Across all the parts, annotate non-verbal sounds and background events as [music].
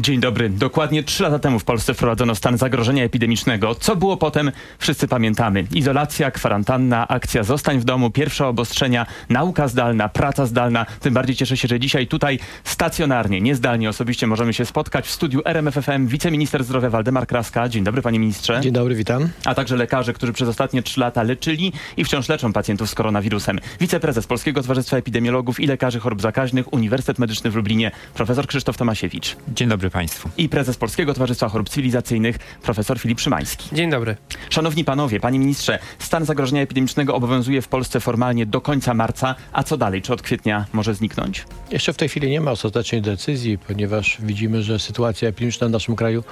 Dzień dobry. Dokładnie trzy lata temu w Polsce wprowadzono stan zagrożenia epidemicznego. Co było potem, wszyscy pamiętamy. Izolacja, kwarantanna, akcja zostań w domu, pierwsze obostrzenia, nauka zdalna, praca zdalna. Tym bardziej cieszę się, że dzisiaj tutaj stacjonarnie, niezdalnie osobiście możemy się spotkać w studiu RMFFM wiceminister zdrowia Waldemar Kraska. Dzień dobry panie ministrze. Dzień dobry, witam. A także lekarze, którzy przez ostatnie trzy lata leczyli i wciąż leczą pacjentów z koronawirusem. Wiceprezes Polskiego Towarzystwa Epidemiologów i Lekarzy Chorób Zakaźnych Uniwersytet Medyczny w Lublinie, profesor Krzysztof Tomasiewicz. Dzień dobry Państwu. I prezes Polskiego Towarzystwa Chorób Cywilizacyjnych, profesor Filip Szymański. Dzień dobry. Szanowni panowie, panie ministrze, stan zagrożenia epidemicznego obowiązuje w Polsce formalnie do końca marca. A co dalej? Czy od kwietnia może zniknąć? Jeszcze w tej chwili nie ma ostatecznej decyzji, ponieważ widzimy, że sytuacja epidemiczna w naszym kraju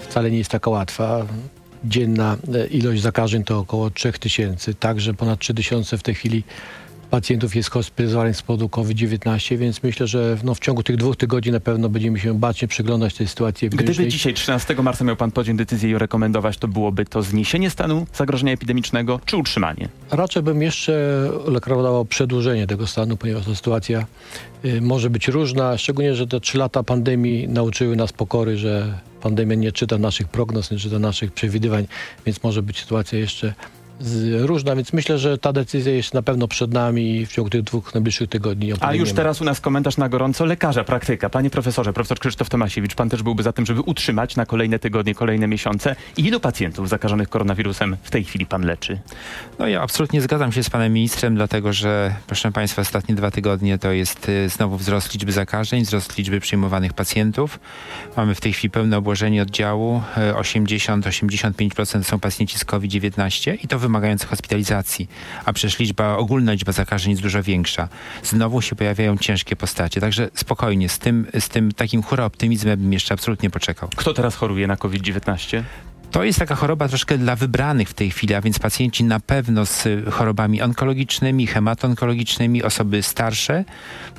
wcale nie jest taka łatwa. Dzienna e, ilość zakażeń to około 3000, także ponad 3000 w tej chwili pacjentów jest hospitalizowanych z powodu COVID-19, więc myślę, że no, w ciągu tych dwóch tygodni na pewno będziemy się bacznie przyglądać tej sytuacji epidemicznej. Gdyby dzisiaj, 13 marca, miał pan podjąć decyzję i rekomendować, to byłoby to zniesienie stanu zagrożenia epidemicznego czy utrzymanie? Raczej bym jeszcze rekomendował przedłużenie tego stanu, ponieważ ta sytuacja y, może być różna, szczególnie, że te trzy lata pandemii nauczyły nas pokory, że pandemia nie czyta naszych prognoz, nie czyta naszych przewidywań, więc może być sytuacja jeszcze różna, więc myślę, że ta decyzja jest na pewno przed nami i w ciągu tych dwóch najbliższych tygodni. A już teraz u nas komentarz na gorąco lekarza, praktyka. Panie profesorze, profesor Krzysztof Tomasiewicz, pan też byłby za tym, żeby utrzymać na kolejne tygodnie, kolejne miesiące. Ilu pacjentów zakażonych koronawirusem w tej chwili pan leczy? No ja absolutnie zgadzam się z panem ministrem, dlatego że, proszę państwa, ostatnie dwa tygodnie to jest y, znowu wzrost liczby zakażeń, wzrost liczby przyjmowanych pacjentów. Mamy w tej chwili pełne obłożenie oddziału. y, 80-85% są pacjenci z COVID-19 i to wymagające hospitalizacji, a przecież liczba, ogólna liczba zakażeń jest dużo większa. Znowu się pojawiają ciężkie postacie, także spokojnie, z tym, z tym takim hura optymizmem bym jeszcze absolutnie poczekał. Kto teraz choruje na COVID-19? To jest taka choroba troszkę dla wybranych w tej chwili, a więc pacjenci na pewno z chorobami onkologicznymi, hematonkologicznymi, osoby starsze,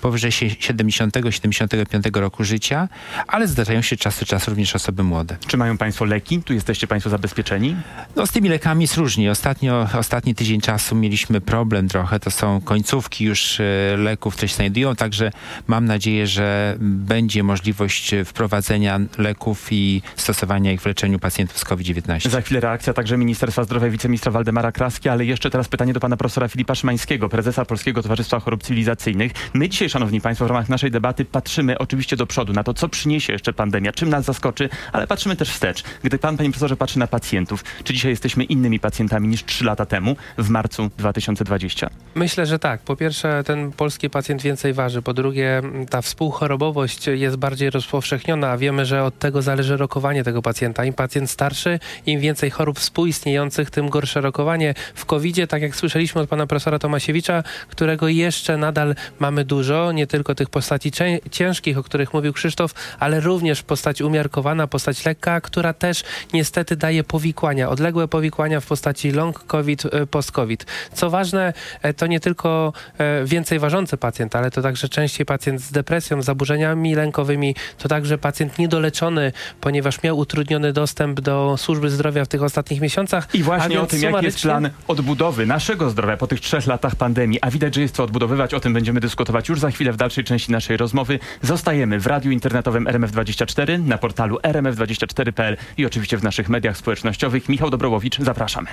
powyżej sie- 70-75 roku życia, ale zdarzają się czas do czasu również osoby młode. Czy mają państwo leki? Tu jesteście państwo zabezpieczeni? No z tymi lekami jest różnie. Ostatnio, ostatni tydzień czasu mieliśmy problem trochę, to są końcówki już e, leków, które się znajdują, także mam nadzieję, że będzie możliwość e, wprowadzenia leków i stosowania ich w leczeniu pacjentów z COVID-19. Za chwilę reakcja także Ministerstwa Zdrowia i wiceministra Waldemara Kraski, ale jeszcze teraz pytanie do pana profesora Filipa Szymańskiego, prezesa Polskiego Towarzystwa Chorób Cywilizacyjnych. My dzisiaj, szanowni państwo, w ramach naszej debaty patrzymy oczywiście do przodu, na to, co przyniesie jeszcze pandemia, czym nas zaskoczy, ale patrzymy też wstecz. Gdy pan, panie profesorze, patrzy na pacjentów, czy dzisiaj jesteśmy innymi pacjentami niż trzy lata temu, w marcu 2020? Myślę, że tak. Po pierwsze, ten polski pacjent więcej waży. Po drugie, ta współchorobowość jest bardziej rozpowszechniona, a wiemy, że od tego zależy rokowanie tego pacjenta. Im pacjent starszy, im więcej chorób współistniejących, tym gorsze rokowanie. W covid tak jak słyszeliśmy od pana profesora Tomasiewicza, którego jeszcze nadal mamy dużo, nie tylko tych postaci cię- ciężkich, o których mówił Krzysztof, ale również postać umiarkowana, postać lekka, która też niestety daje powikłania, odległe powikłania w postaci long COVID, e, post-COVID. Co ważne, e, to nie tylko e, więcej ważący pacjent, ale to także częściej pacjent z depresją, zaburzeniami lękowymi, to także pacjent niedoleczony, ponieważ miał utrudniony dostęp do służby zdrowia w tych ostatnich miesiącach. I właśnie o tym, jaki jest sumarycznie- plan odbudowy naszego zdrowia po tych trzech latach pandemii, a widać, że jest co odbudowywać, o tym będziemy dyskutować już za chwilę w dalszej części naszej rozmowy. Zostajemy w radiu internetowym RMF24, na portalu rmf24.pl i oczywiście w naszych mediach społecznościowych. Michał Dobrołowicz, zapraszamy.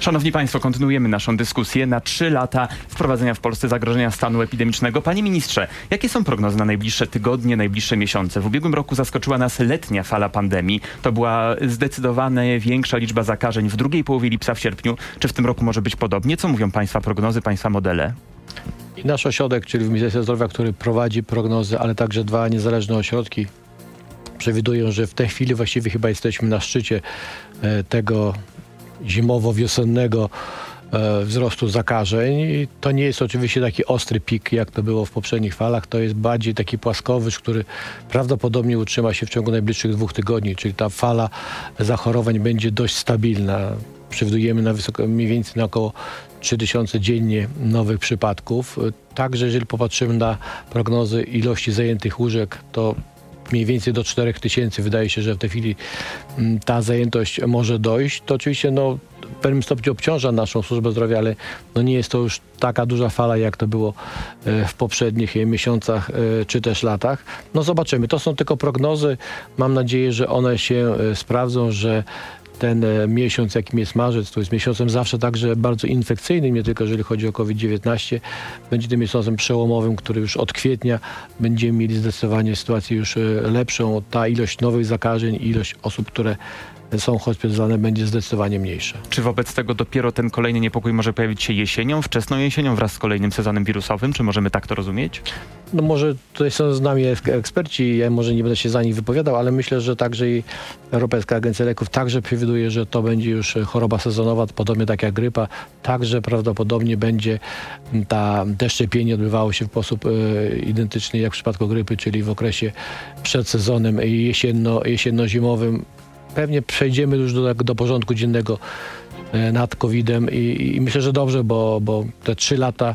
Szanowni Państwo, kontynuujemy naszą dyskusję na trzy lata wprowadzenia w Polsce zagrożenia stanu epidemicznego. Panie ministrze, jakie są prognozy na najbliższe tygodnie, najbliższe miesiące? W ubiegłym roku zaskoczyła nas letnia fala pandemii. To była zdecydowanie większa liczba zakażeń w drugiej połowie lipca, w sierpniu. Czy w tym roku może być podobnie? Co mówią Państwa prognozy, Państwa modele? Nasz ośrodek, czyli w Ministerstwie Zdrowia, który prowadzi prognozy, ale także dwa niezależne ośrodki, przewidują, że w tej chwili właściwie chyba jesteśmy na szczycie e, tego zimowo-wiosennego e, wzrostu zakażeń. I to nie jest oczywiście taki ostry pik, jak to było w poprzednich falach. To jest bardziej taki płaskowyż, który prawdopodobnie utrzyma się w ciągu najbliższych dwóch tygodni, czyli ta fala zachorowań będzie dość stabilna. Przewidujemy na wysoko, mniej więcej na około 3000 dziennie nowych przypadków. Także jeżeli popatrzymy na prognozy ilości zajętych łóżek, to mniej więcej do 4000 wydaje się, że w tej chwili mm, ta zajętość może dojść. To oczywiście no, pewnym stopniu obciąża naszą służbę zdrowia, ale no nie jest to już taka duża fala, jak to było e, w poprzednich miesiącach e, czy też latach. No zobaczymy. To są tylko prognozy. Mam nadzieję, że one się e, sprawdzą, że ten e, miesiąc, jakim jest marzec, to jest miesiącem zawsze także bardzo infekcyjnym, nie tylko jeżeli chodzi o COVID-19. Będzie tym miesiącem przełomowym, który już od kwietnia będziemy mieli zdecydowanie sytuację już e, lepszą. Ta ilość nowych zakażeń, ilość osób, które są hospitalizowane będzie zdecydowanie mniejsza. Czy wobec tego dopiero ten kolejny niepokój może pojawić się jesienią, wczesną jesienią wraz z kolejnym sezonem wirusowym? Czy możemy tak to rozumieć? No może tutaj są z nami ek- eksperci, ja może nie będę się za nich wypowiadał, ale myślę, że także i Europejska Agencja Leków także przewiduje, że to będzie już choroba sezonowa, podobnie tak jak grypa. Także prawdopodobnie będzie m, ta, te szczepienie odbywało się w sposób e, identyczny jak w przypadku grypy, czyli w okresie przed sezonem jesienno, jesienno-zimowym. Pewnie przejdziemy już do, do porządku dziennego e, nad COVID-em i, i myślę, że dobrze, bo, bo te trzy lata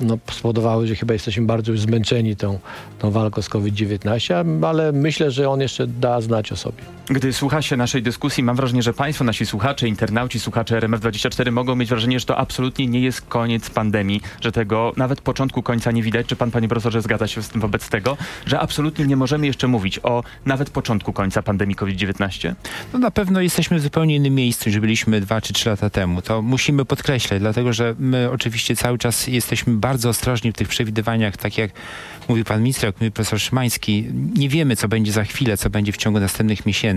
no, spowodowały, że chyba jesteśmy bardzo zmęczeni tą, tą walką z COVID-19, ale myślę, że on jeszcze da znać o sobie. Gdy słucha się naszej dyskusji, mam wrażenie, że Państwo, nasi słuchacze, internauci, słuchacze RMF24 mogą mieć wrażenie, że to absolutnie nie jest koniec pandemii, że tego nawet początku końca nie widać. Czy Pan, Panie Profesorze, zgadza się z tym wobec tego, że absolutnie nie możemy jeszcze mówić o nawet początku końca pandemii COVID-19? No na pewno jesteśmy w zupełnie innym miejscu niż byliśmy dwa czy trzy lata temu. To musimy podkreślać, dlatego że my oczywiście cały czas jesteśmy bardzo ostrożni w tych przewidywaniach, tak jak mówił pan minister, jak mówił profesor Szymański. Nie wiemy, co będzie za chwilę, co będzie w ciągu następnych miesięcy.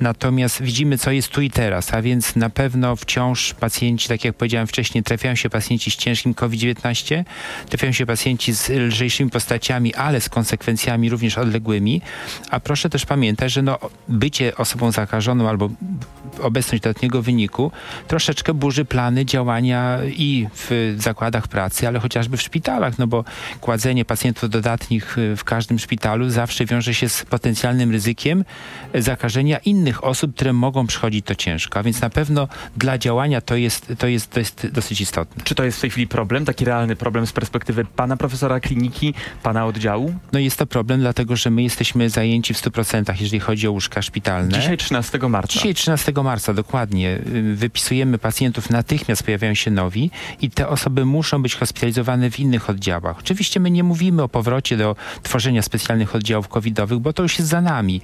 Natomiast widzimy, co jest tu i teraz, a więc na pewno wciąż pacjenci, tak jak powiedziałem wcześniej, trafiają się pacjenci z ciężkim COVID-19, trafiają się pacjenci z lżejszymi postaciami, ale z konsekwencjami również odległymi. A proszę też pamiętać, że no, bycie osobą zakażoną albo obecność dodatniego wyniku troszeczkę burzy plany działania i w zakładach pracy, ale chociażby w szpitalach, no bo kładzenie pacjentów dodatnich y, w każdym szpitalu zawsze wiąże się z potencjalnym ryzykiem zakażenia innych osób, które mogą przychodzić to ciężko. A więc na pewno dla działania to jest, to jest, to jest dosyć istotne. Czy to jest w tej chwili problem, taki realny problem z perspektywy Pana Profesora kliniki, Pana oddziału? No jest to problem, dlatego że my jesteśmy zajęci w 100%, jeżeli chodzi o łóżka szpitalne. Dzisiaj 13 marca. Dzisiaj 13 marca, dokładnie. y, Wypisujemy pacjentów, natychmiast pojawiają się nowi i te osoby muszą być hospitalizowane w innych oddziałach. Oczywiście my nie mówimy o powrocie do tworzenia specjalnych oddziałów covidowych, bo to już jest za nami,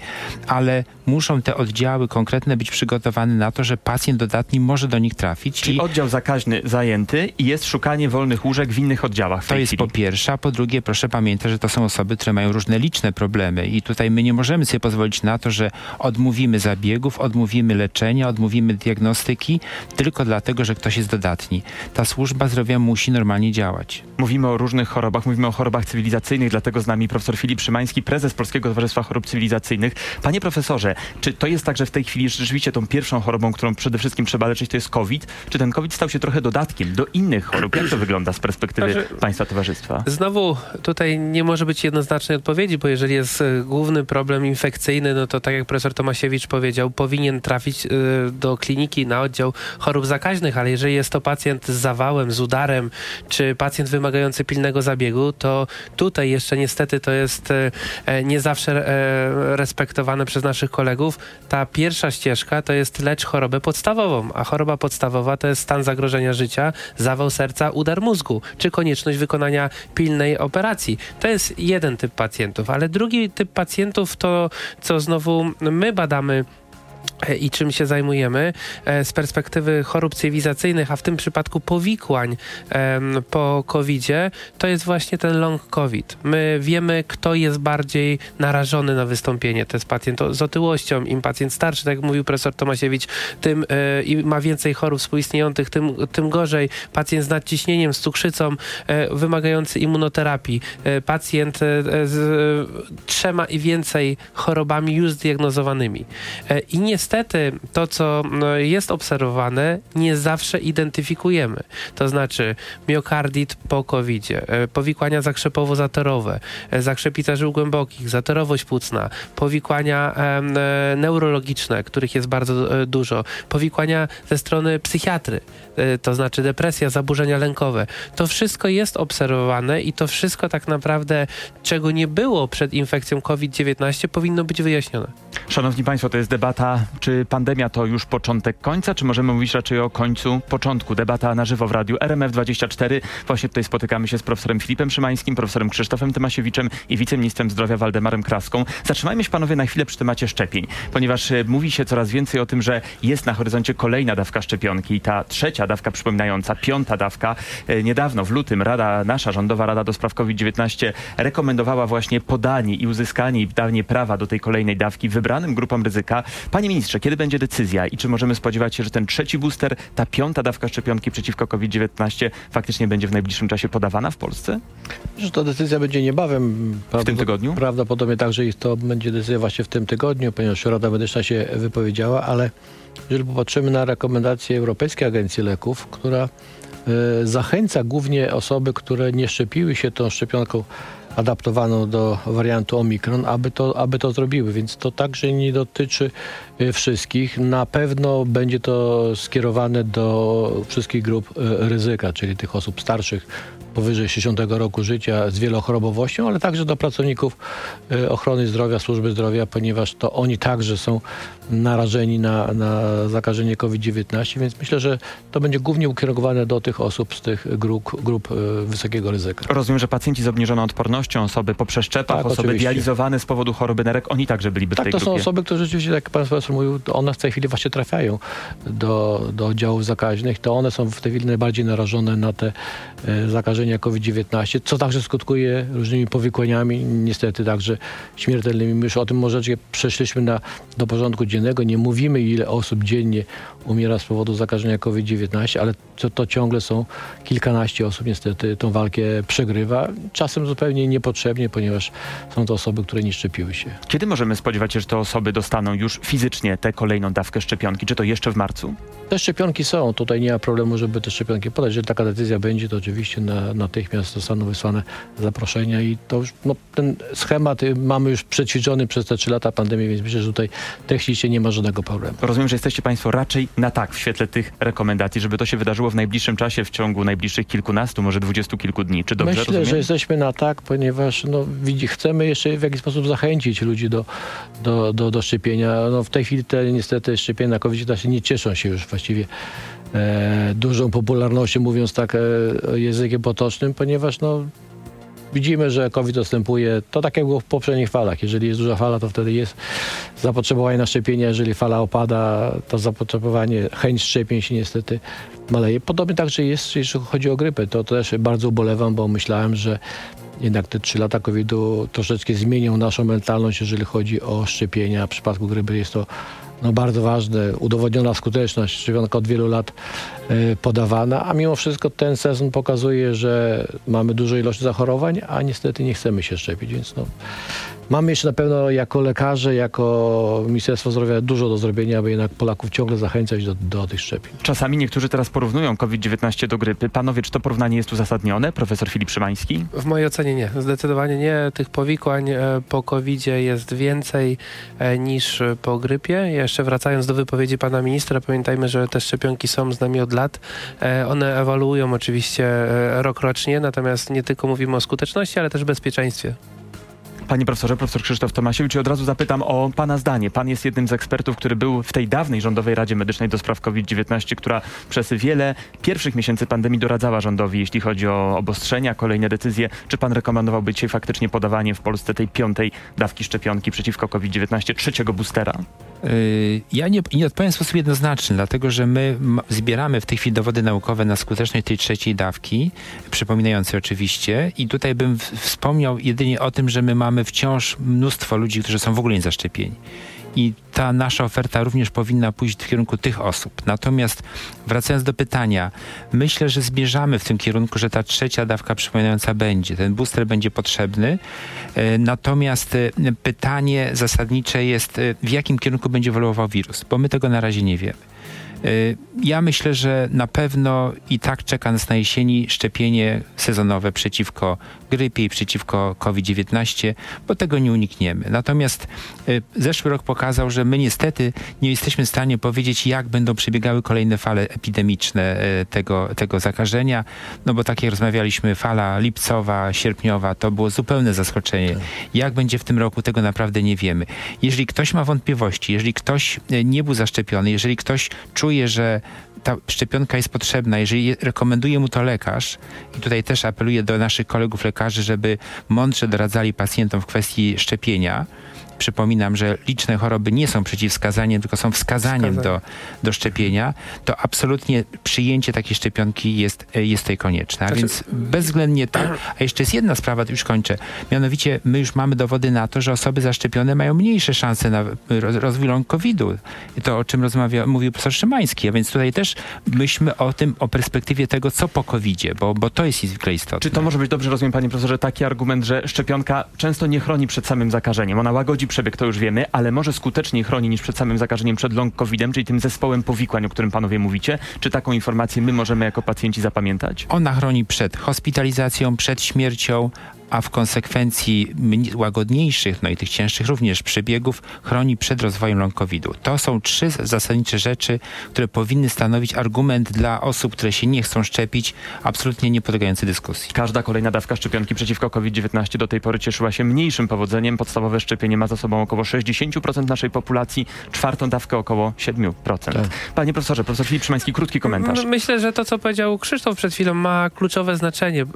ale muszą te oddziały konkretne być przygotowane na to, że pacjent dodatni może do nich trafić. Czyli i oddział zakaźny zajęty i jest szukanie wolnych łóżek w innych oddziałach w to jest chwili. po pierwsze, a po drugie proszę pamiętać, że to są osoby, które mają różne liczne problemy i tutaj my nie możemy sobie pozwolić na to, że odmówimy zabiegów, odmówimy leczenia, odmówimy diagnostyki tylko dlatego, że ktoś jest dodatni. Ta służba zdrowia musi normalnie działać. Mówimy o różnych chorobach, mówimy o chorobach cywilizacyjnych, dlatego z nami profesor Filip Szymański, prezes Polskiego Towarzystwa Chorób Cywilizacyjnych. Panie profesorze, czy to jest tak, że w tej chwili rzeczywiście tą pierwszą chorobą, którą przede wszystkim trzeba leczyć, to jest COVID? Czy ten COVID stał się trochę dodatkiem do innych chorób? Jak to wygląda z perspektywy Znaczy- Państwa Towarzystwa? Znowu tutaj nie może być jednoznacznej odpowiedzi, bo jeżeli jest e, główny problem infekcyjny, no to tak jak profesor Tomasiewicz powiedział, powinien trafić e, do kliniki na oddział chorób zakaźnych, ale jeżeli jest to pacjent z zawałem, z udarem, czy pacjent wymagający pilnego zabiegu, to tutaj jeszcze niestety to jest e, e, nie zawsze e, respektowane przez naszych kolegów. Ta pierwsza ścieżka to jest lecz chorobę podstawową, a choroba podstawowa to jest stan zagrożenia życia, zawał serca, udar mózgu, czy konieczność wykonania pilnej operacji. To jest jeden typ pacjentów, ale drugi typ pacjentów to, co znowu my badamy i czym się zajmujemy e, z perspektywy chorób cywilizacyjnych, a w tym przypadku powikłań po COVID-zie, to jest właśnie ten long COVID. My wiemy, kto jest bardziej narażony na wystąpienie. To jest pacjent z otyłością. Im pacjent starszy, tak jak mówił profesor Tomasiewicz, tym e, i ma więcej chorób współistniejących, tym, tym gorzej. Pacjent z nadciśnieniem, z cukrzycą, e, wymagający immunoterapii. E, pacjent e, e, z e, trzema i więcej chorobami już zdiagnozowanymi. E, I niestety to, co no, jest obserwowane, nie zawsze identyfikujemy. To znaczy miokardit po covid powikłania zakrzepowo-zatorowe, e, zakrzepica żył głębokich, zatorowość płucna, powikłania e, neurologiczne, których jest bardzo e, dużo, powikłania ze strony psychiatry, e, to znaczy depresja, zaburzenia lękowe. To wszystko jest obserwowane i to wszystko tak naprawdę, czego nie było przed infekcją COVID-19, powinno być wyjaśnione. Szanowni Państwo, to jest debata, czy pandemia to już początek końca, czy możemy mówić raczej o końcu początku. Debata na żywo w radiu RMF24. Właśnie tutaj spotykamy się z profesorem Filipem Szymańskim, profesorem Krzysztofem Tymasiewiczem i wiceministrem zdrowia Waldemarem Kraską. Zatrzymajmy się panowie na chwilę przy temacie szczepień, ponieważ e, mówi się coraz więcej o tym, że jest na horyzoncie kolejna dawka szczepionki, ta trzecia dawka przypominająca, piąta dawka. E, Niedawno, w lutym, Rada, nasza rządowa Rada do Spraw COVID-19 rekomendowała właśnie podanie i uzyskanie i danie prawa do tej kolejnej dawki wybranym grupom ryzyka. Panie ministrze, kiedy będzie decyzja i czy możemy spodziewać się, że ten trzeci booster, ta piąta dawka szczepionki przeciwko COVID-19 faktycznie będzie w najbliższym czasie podawana w Polsce? Że ta decyzja będzie niebawem. W tym tygodniu? Prawdopodobnie także i to będzie decyzja właśnie w tym tygodniu, ponieważ Rada Medyczna się wypowiedziała, ale jeżeli popatrzymy na rekomendacje Europejskiej Agencji Leków, która e, zachęca głównie osoby, które nie szczepiły się tą szczepionką adaptowaną do wariantu Omikron, aby to, aby to zrobiły, więc to także nie dotyczy e, wszystkich. Na pewno będzie to skierowane do wszystkich grup e, ryzyka, czyli tych osób starszych powyżej 60 roku życia z wielochorobowością, ale także do pracowników e, ochrony zdrowia, służby zdrowia, ponieważ to oni także są narażeni na, na zakażenie COVID-19, więc myślę, że to będzie głównie ukierunkowane do tych osób z tych grup, grup e, wysokiego ryzyka. Rozumiem, że pacjenci z obniżoną odpornością, osoby po przeszczepach, Tak, osoby oczywiście. dializowane z powodu choroby nerek, oni także byliby w Tak, tej to są grupie. osoby, które rzeczywiście, jak pan profesor mówił, one w tej chwili właśnie trafiają do, do oddziałów zakaźnych. To one są w tej chwili najbardziej narażone na te e, zakażenia COVID-19, co także skutkuje różnymi powikłaniami, niestety także śmiertelnymi. My już o tym może przeszliśmy na, do porządku dziennego. Nie mówimy, ile osób dziennie umiera z powodu zakażenia COVID-19, ale to, to ciągle są kilkanaście osób niestety tą walkę przegrywa. Czasem zupełnie niepotrzebnie, ponieważ są to osoby, które nie szczepiły się. Kiedy możemy spodziewać się, że te osoby dostaną już fizycznie tę kolejną dawkę szczepionki? Czy to jeszcze w marcu? Te szczepionki są, tutaj nie ma problemu, żeby te szczepionki podać. Jeżeli taka decyzja będzie, to oczywiście na, natychmiast zostaną wysłane zaproszenia i to już, no, ten schemat y, mamy już przećwiczony przez te trzy lata pandemii, więc myślę, że tutaj technicznie nie ma żadnego problemu. Rozumiem, że jesteście Państwo raczej na tak w świetle tych rekomendacji, żeby to się wydarzyło w najbliższym czasie, w ciągu najbliższych kilkunastu, może dwudziestu kilku dni. Czy dobrze Myślę, rozumiem? że jesteśmy na tak, ponieważ no, chcemy jeszcze w jakiś sposób zachęcić ludzi do, do, do, do szczepienia. No, w tej chwili te niestety szczepienia na COVID-19 nie cieszą się już właściwie e, dużą popularnością, mówiąc tak e, językiem potocznym, ponieważ no, widzimy, że COVID dostępuje, to tak jak było w poprzednich falach. Jeżeli jest duża fala, to wtedy jest zapotrzebowanie na szczepienia. Jeżeli fala opada, to zapotrzebowanie, chęć szczepień się niestety maleje. Podobnie także jest, jeśli chodzi o grypę. To też bardzo ubolewam, bo myślałem, że jednak te trzy lata COVID-u troszeczkę zmienią naszą mentalność, jeżeli chodzi o szczepienia. W przypadku grypy jest to no, bardzo ważne, udowodniona skuteczność, szczepionka od wielu lat e, podawana, a mimo wszystko ten sezon pokazuje, że mamy dużą ilość zachorowań, a niestety nie chcemy się szczepić, więc no, mamy jeszcze na pewno jako lekarze, jako Ministerstwo Zdrowia dużo do zrobienia, aby jednak Polaków ciągle zachęcać do, do tych szczepień. Czasami niektórzy teraz porównują COVID-19 do grypy. Panowie, czy to porównanie jest uzasadnione? Profesor Filip Szymański? W mojej ocenie nie. Zdecydowanie nie. Tych powikłań e, po covid jest więcej e, niż e, po grypie. Jeszcze wracając do wypowiedzi pana ministra, pamiętajmy, że te szczepionki są z nami od lat. One ewoluują oczywiście e, rok rocznie, natomiast nie tylko mówimy o skuteczności, ale też bezpieczeństwie. Panie profesorze, profesor Krzysztof Tomasiewicz, od razu zapytam o pana zdanie. Pan jest jednym z ekspertów, który był w tej dawnej Rządowej Radzie Medycznej do spraw COVID-19, która przez wiele pierwszych miesięcy pandemii doradzała rządowi, jeśli chodzi o obostrzenia, kolejne decyzje. Czy pan rekomendowałby dzisiaj faktycznie podawanie w Polsce tej piątej dawki szczepionki przeciwko COVID-19, trzeciego boostera? Y, Ja nie, nie odpowiem w sposób jednoznaczny, dlatego że my zbieramy w tej chwili dowody naukowe na skuteczność tej trzeciej dawki, przypominającej oczywiście, i tutaj bym wspomniał jedynie o tym, że my mamy wciąż mnóstwo ludzi, którzy są w ogóle niezaszczepieni. I ta nasza oferta również powinna pójść w kierunku tych osób. Natomiast wracając do pytania, myślę, że zmierzamy w tym kierunku, że ta trzecia dawka przypominająca będzie. Ten booster będzie potrzebny. E, Natomiast e, pytanie zasadnicze jest, e, w jakim kierunku będzie ewoluował wirus, bo my tego na razie nie wiemy. Y, Ja myślę, że na pewno i tak czeka nas na jesieni szczepienie sezonowe przeciwko grypie i przeciwko COVID-19, bo tego nie unikniemy. Natomiast y, zeszły rok pokazał, że my niestety nie jesteśmy w stanie powiedzieć, jak będą przebiegały kolejne fale epidemiczne y, tego, tego zakażenia, no bo tak jak rozmawialiśmy, fala lipcowa, sierpniowa, to było zupełne zaskoczenie. Jak będzie w tym roku, tego naprawdę nie wiemy. Jeżeli ktoś ma wątpliwości, jeżeli ktoś nie był zaszczepiony, jeżeli ktoś czuje, że ta szczepionka jest potrzebna, jeżeli je- rekomenduje mu to lekarz, i tutaj też apeluję do naszych kolegów lekarzy, żeby mądrze doradzali pacjentom w kwestii szczepienia. Przypominam, że liczne choroby nie są przeciwwskazaniem, tylko są wskazaniem do, do szczepienia, to absolutnie przyjęcie takiej szczepionki jest, jest tutaj konieczne. A Znaczy- więc bezwzględnie tak. A jeszcze jest jedna sprawa, to już kończę. Mianowicie my już mamy dowody na to, że osoby zaszczepione mają mniejsze szanse na roz- rozwój long COVID-u. To, o czym rozmawia, mówił profesor Szymański. A więc tutaj też myślmy o tym, o perspektywie tego, co po COVID-zie, bo, bo to jest niezwykle istotne. Czy to może być, dobrze rozumiem panie profesorze, taki argument, że szczepionka często nie chroni przed samym zakażeniem. Ona łagodzi przebieg, to już wiemy, ale może skuteczniej chroni niż przed samym zakażeniem, przed long covidem, czyli tym zespołem powikłań, o którym panowie mówicie. Czy taką informację my możemy jako pacjenci zapamiętać? Ona chroni przed hospitalizacją, przed śmiercią, a w konsekwencji łagodniejszych, no i tych cięższych również przebiegów, chroni przed rozwojem long COVID-u. To są trzy zasadnicze rzeczy, które powinny stanowić argument dla osób, które się nie chcą szczepić, absolutnie nie podlegający dyskusji. Każda kolejna dawka szczepionki przeciwko COVID-19 do tej pory cieszyła się mniejszym powodzeniem. Podstawowe szczepienie ma za sobą około 60% naszej populacji, czwartą dawkę około 7%. Tak. Panie profesorze, profesor Filip Szymański, krótki komentarz. Myślę, że to, co powiedział Krzysztof przed chwilą, ma kluczowe znaczenie.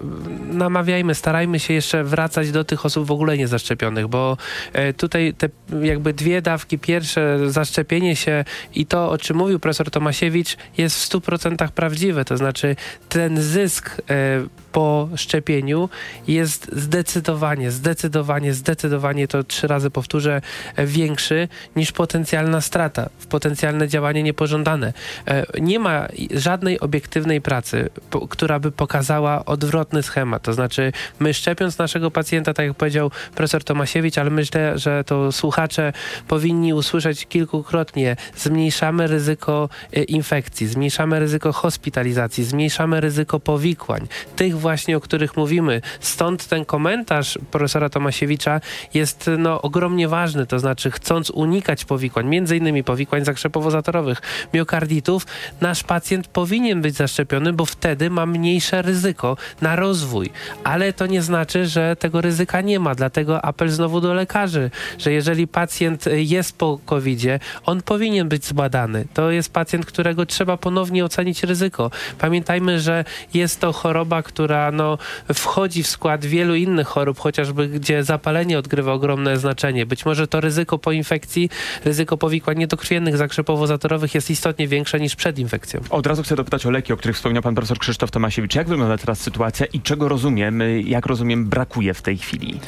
Namawiajmy, starajmy się jeszcze wracać do tych osób w ogóle niezaszczepionych, bo e, tutaj te jakby dwie dawki, pierwsze zaszczepienie się i to, o czym mówił profesor Tomasiewicz, jest w 100% prawdziwe. To znaczy ten zysk e, po szczepieniu jest zdecydowanie, zdecydowanie, zdecydowanie, to trzy razy powtórzę, e, większy niż potencjalna strata, potencjalne działanie niepożądane. E, Nie ma żadnej obiektywnej pracy, która by pokazała odwrotny schemat. To znaczy, my szczepiąc naszego pacjenta, tak jak powiedział profesor Tomasiewicz, ale myślę, że to słuchacze powinni usłyszeć kilkukrotnie, zmniejszamy ryzyko e, infekcji, zmniejszamy ryzyko hospitalizacji, zmniejszamy ryzyko powikłań, tych właśnie, o których mówimy. Stąd ten komentarz profesora Tomasiewicza jest no, ogromnie ważny, to znaczy chcąc unikać powikłań, między innymi powikłań zakrzepowo-zatorowych, miokarditów, nasz pacjent powinien być zaszczepiony, bo wtedy ma mniejsze ryzyko na rozwój. Ale to nie znaczy, że tego ryzyka nie ma, dlatego apel znowu do lekarzy, że jeżeli pacjent jest po COVID-zie, on powinien być zbadany. To jest pacjent, którego trzeba ponownie ocenić ryzyko. Pamiętajmy, że jest to choroba, która no, wchodzi w skład wielu innych chorób, chociażby gdzie zapalenie odgrywa ogromne znaczenie. Być może to ryzyko po infekcji, ryzyko powikłań niedokrwiennych, zakrzepowo-zatorowych jest istotnie większe niż przed infekcją. Od razu chcę dopytać o leki, o których wspomniał pan profesor Krzysztof Tomasiewicz. Jak wygląda teraz sytuacja i czego rozumiem, y, jak rozumiem, brakuje w tej chwili?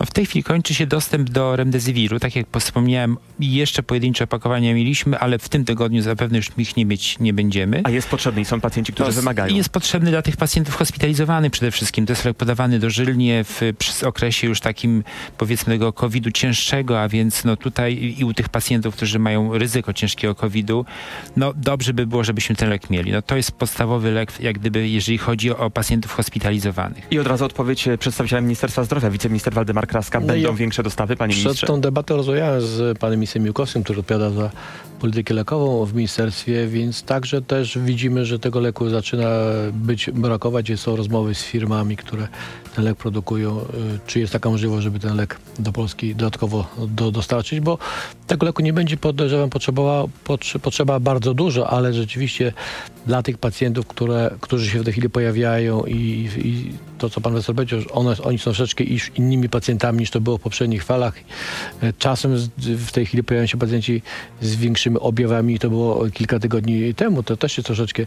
No w tej chwili kończy się dostęp do remdesiviru. Tak jak wspomniałem, jeszcze pojedyncze opakowania mieliśmy, ale w tym tygodniu zapewne już ich nie mieć nie będziemy. A jest potrzebny i są pacjenci, którzy To wymagają. Jest potrzebny dla tych pacjentów hospitalizowanych przede wszystkim. To jest lek podawany dożylnie w okresie już takim powiedzmy tego COVID-u cięższego, a więc no tutaj i u tych pacjentów, którzy mają ryzyko ciężkiego COVID-u, no dobrze by było, żebyśmy ten lek mieli. No to jest podstawowy lek, jak gdyby, jeżeli chodzi o pacjentów hospitalizowanych. I od razu odpowiedź przedstawiciela Ministerstwa Zdrowia, wiceminister Waldemar Kraska. No Będą ja większe dostawy, panie Przed ministrze? tą debatą rozmawiałem z panem ministrem Miłkowskim, który odpowiada za politykę lekową w ministerstwie, więc także też widzimy, że tego leku zaczyna być brakować. Są rozmowy z firmami, które ten lek produkują. Y, Czy jest taka możliwość, żeby ten lek do Polski dodatkowo do, dostarczyć, bo tego leku nie będzie podejrzewam potrzebowa, potrze, potrzeba bardzo dużo, ale rzeczywiście dla tych pacjentów, które, którzy się w tej chwili pojawiają i, i to, co pan profesor powiedział, one, oni są troszeczkę innymi pacjentami niż to było w poprzednich falach. E, Czasem w tej chwili pojawiają się pacjenci z większymi objawami, to było kilka tygodni temu. To też jest troszeczkę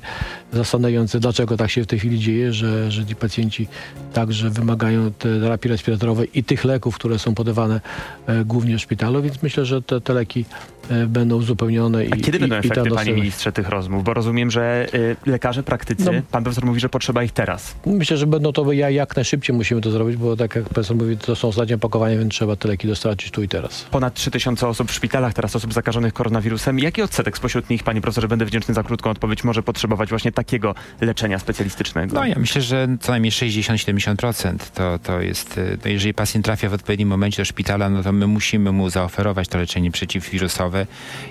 zastanawiające, dlaczego tak się w tej chwili dzieje, że, że ci pacjenci także wymagają terapii respiratorowej i tych leków, które są podawane e, głównie w szpitalu, więc myślę, że te, te leki e, będą uzupełnione. A i, kiedy i, będą i efekty, tam panie ministrze, tych rozmów? Bo rozumiem, że y, lekarze, praktycy, No. pan profesor mówi, że potrzeba ich teraz. Myślę, że będą to ja jak najszybciej musimy to zrobić, bo tak jak profesor mówi, to są ostatnie opakowania, więc trzeba te leki dostarczyć tu i teraz. Ponad 3000 osób w szpitalach, teraz osób zakażonych koronawirusem. Jaki odsetek spośród nich, panie profesorze, będę wdzięczny za krótką odpowiedź, może potrzebować właśnie takiego leczenia specjalistycznego? No ja myślę, że co najmniej 60-70% to, to jest, y, no jeżeli pacjent trafia w odpowiednim momencie do szpitala, no to my musimy mu zaoferować to leczenie przeciwwirusowe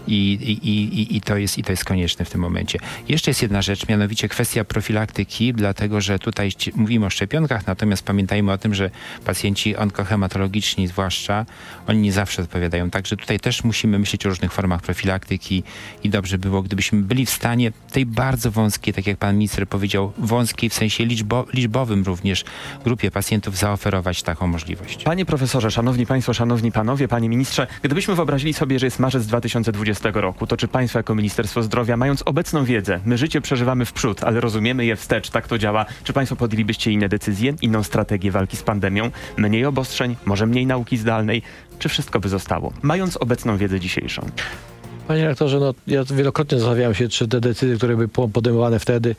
i, i, i, i, to, jest, i to jest konieczne w tym momencie. Jeszcze jest jedna rzecz, mianowicie kwestia profilaktyki, dlatego że tutaj mówimy o szczepionkach, natomiast pamiętajmy o tym, że pacjenci onkohematologiczni zwłaszcza, oni nie zawsze odpowiadają. Także tutaj też musimy myśleć o różnych formach profilaktyki i dobrze było, gdybyśmy byli w stanie tej bardzo wąskiej, tak jak pan minister powiedział, wąskiej w sensie liczbo, liczbowym również grupie pacjentów zaoferować taką możliwość. Panie profesorze, szanowni państwo, szanowni panowie, panie ministrze, gdybyśmy wyobrazili sobie, że jest marzec 2020 roku, to czy państwo jako Ministerstwo Zdrowia, mając obecną wiedzę, my życie przeżywamy w przód, ale rozumiemy je wstecz, tak to działa, czy państwo podjęlibyście inne decyzje, inną strategię walki z pandemią, mniej obostrzeń, może mniej nauki zdalnej, czy wszystko by zostało, mając obecną wiedzę dzisiejszą? Panie rektorze, no, ja wielokrotnie zastanawiałem się, czy te decyzje, które były po- podejmowane wtedy,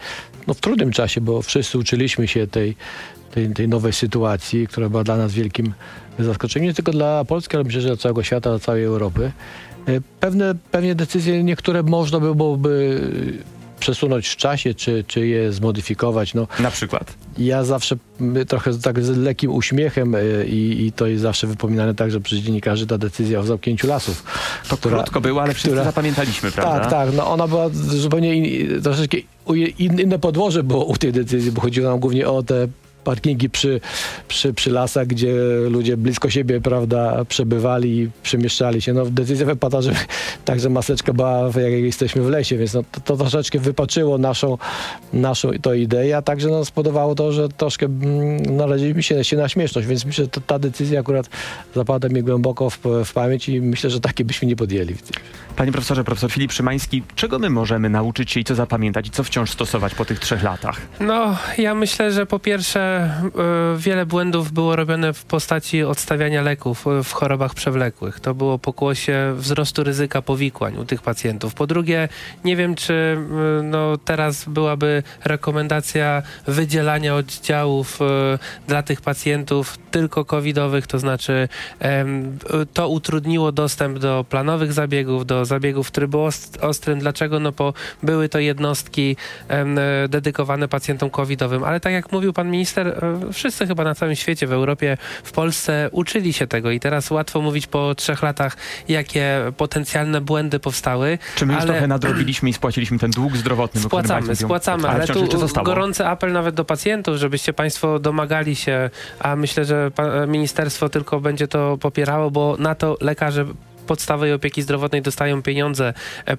no w trudnym czasie, bo wszyscy uczyliśmy się tej, tej, tej nowej sytuacji, która była dla nas wielkim zaskoczeniem, nie tylko dla Polski, ale myślę, że dla całego świata, dla całej Europy. E, Pewne, pewnie decyzje, niektóre można by byłoby przesunąć w czasie, czy, czy je zmodyfikować. No, Na przykład. ja zawsze trochę tak z lekkim uśmiechem e, i, i to jest zawsze wypominane także przez dziennikarzy ta decyzja o zamknięciu lasów. To krótko było, ale wszyscy która- zapamiętaliśmy, prawda? Tak, tak. No ona była zupełnie in, troszeczkę inne podłoże było u tej decyzji, bo chodziło nam głównie o te parkingi przy, przy, przy lasach, gdzie ludzie blisko siebie, prawda, przebywali i przemieszczali się. No decyzja wypada, że [laughs] także maseczka była, jak jesteśmy w lesie, więc no, to, to troszeczkę wypaczyło naszą, naszą to ideę, a także nas spodobało to, że troszkę mm, naleźliśmy się, się na śmieszność, więc myślę, że to, ta decyzja akurat zapada mi głęboko w, w pamięć i myślę, że takie byśmy nie podjęli. Panie profesorze, profesor Filip Szymański, czego my możemy nauczyć się i co zapamiętać i co wciąż stosować po tych trzech latach? No, ja myślę, że po pierwsze y, wiele błędów było robione w postaci odstawiania leków y, w chorobach przewlekłych. To było pokłosie wzrostu ryzyka powikłań u tych pacjentów. Po drugie, nie wiem, czy y, no, teraz byłaby rekomendacja wydzielania oddziałów dla tych pacjentów tylko covidowych, to znaczy to utrudniło dostęp do planowych zabiegów, do zabiegów w trybu ost- ostrym. Dlaczego? No bo były to jednostki e, dedykowane pacjentom covidowym, ale tak jak mówił pan minister, e, wszyscy chyba na całym świecie, w Europie, w Polsce uczyli się tego i teraz łatwo mówić po trzech latach, jakie potencjalne błędy powstały. Czy my już Ale- trochę nadrobiliśmy i spłaciliśmy ten dług zdrowotny? Spłacamy, spłacamy, ale, tu gorący apel nawet do pacjentów, żebyście państwo domagali się, a myślę, że ministerstwo tylko będzie to popierało, bo na to lekarze podstawowej opieki zdrowotnej dostają pieniądze. E, e,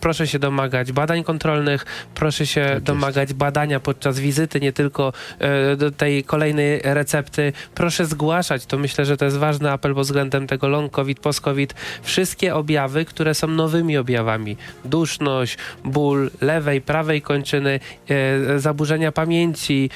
Proszę się domagać badań kontrolnych, proszę się jest. domagać badania podczas wizyty, nie tylko e, do tej kolejnej recepty. Proszę zgłaszać, to myślę, że to jest ważny apel pod względem tego long COVID, post COVID. Wszystkie objawy, które są nowymi objawami. Duszność, ból lewej, prawej kończyny, zaburzenia pamięci,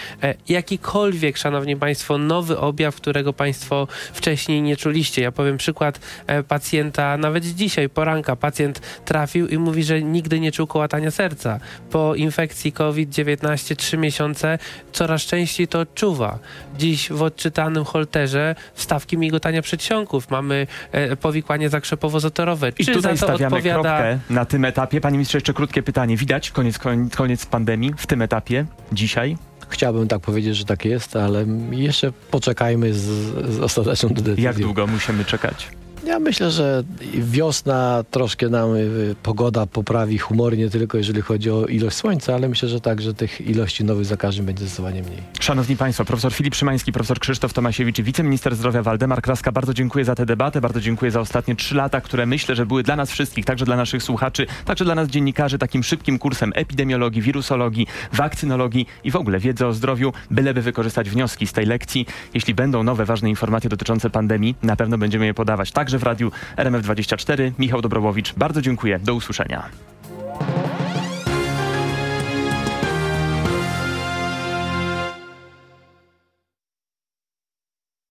jakikolwiek, szanowni państwo, nowy objaw, którego państwo wcześniej nie czuliście. Ja powiem przykład e, pacjenta, nawet dzisiaj, poranka, pacjent trafił i mówi, że nigdy nie czuł kołatania serca. Po infekcji COVID-19 trzy miesiące coraz częściej to odczuwa. Dziś w odczytanym holterze wstawki migotania przedsionków. Mamy e, powikłanie zakrzepowo-zatorowe. I Czy tutaj za to stawiamy odpowiada... kropkę na tym etapie. Panie ministrze, jeszcze krótkie pytanie. Widać koniec, koniec, koniec pandemii w tym etapie, dzisiaj? Chciałbym tak powiedzieć, że tak jest, ale jeszcze poczekajmy z, z ostateczną decyzją. Jak długo musimy czekać? Ja myślę, że wiosna troszkę nam y, pogoda poprawi humor, nie tylko jeżeli chodzi o ilość słońca, ale myślę, że także tych ilości nowych zakażeń będzie zdecydowanie mniej. Szanowni Państwo, profesor Filip Szymański, profesor Krzysztof Tomasiewicz wiceminister zdrowia Waldemar Kraska, bardzo dziękuję za tę debatę, bardzo dziękuję za ostatnie trzy lata, które myślę, że były dla nas wszystkich, także dla naszych słuchaczy, także dla nas dziennikarzy, takim szybkim kursem epidemiologii, wirusologii, wakcynologii i w ogóle wiedzy o zdrowiu, byleby wykorzystać wnioski z tej lekcji. Jeśli będą nowe, ważne informacje dotyczące pandemii, na pewno będziemy je podawać także w radiu RMF24. Michał Dobrowowicz, bardzo dziękuję. Do usłyszenia.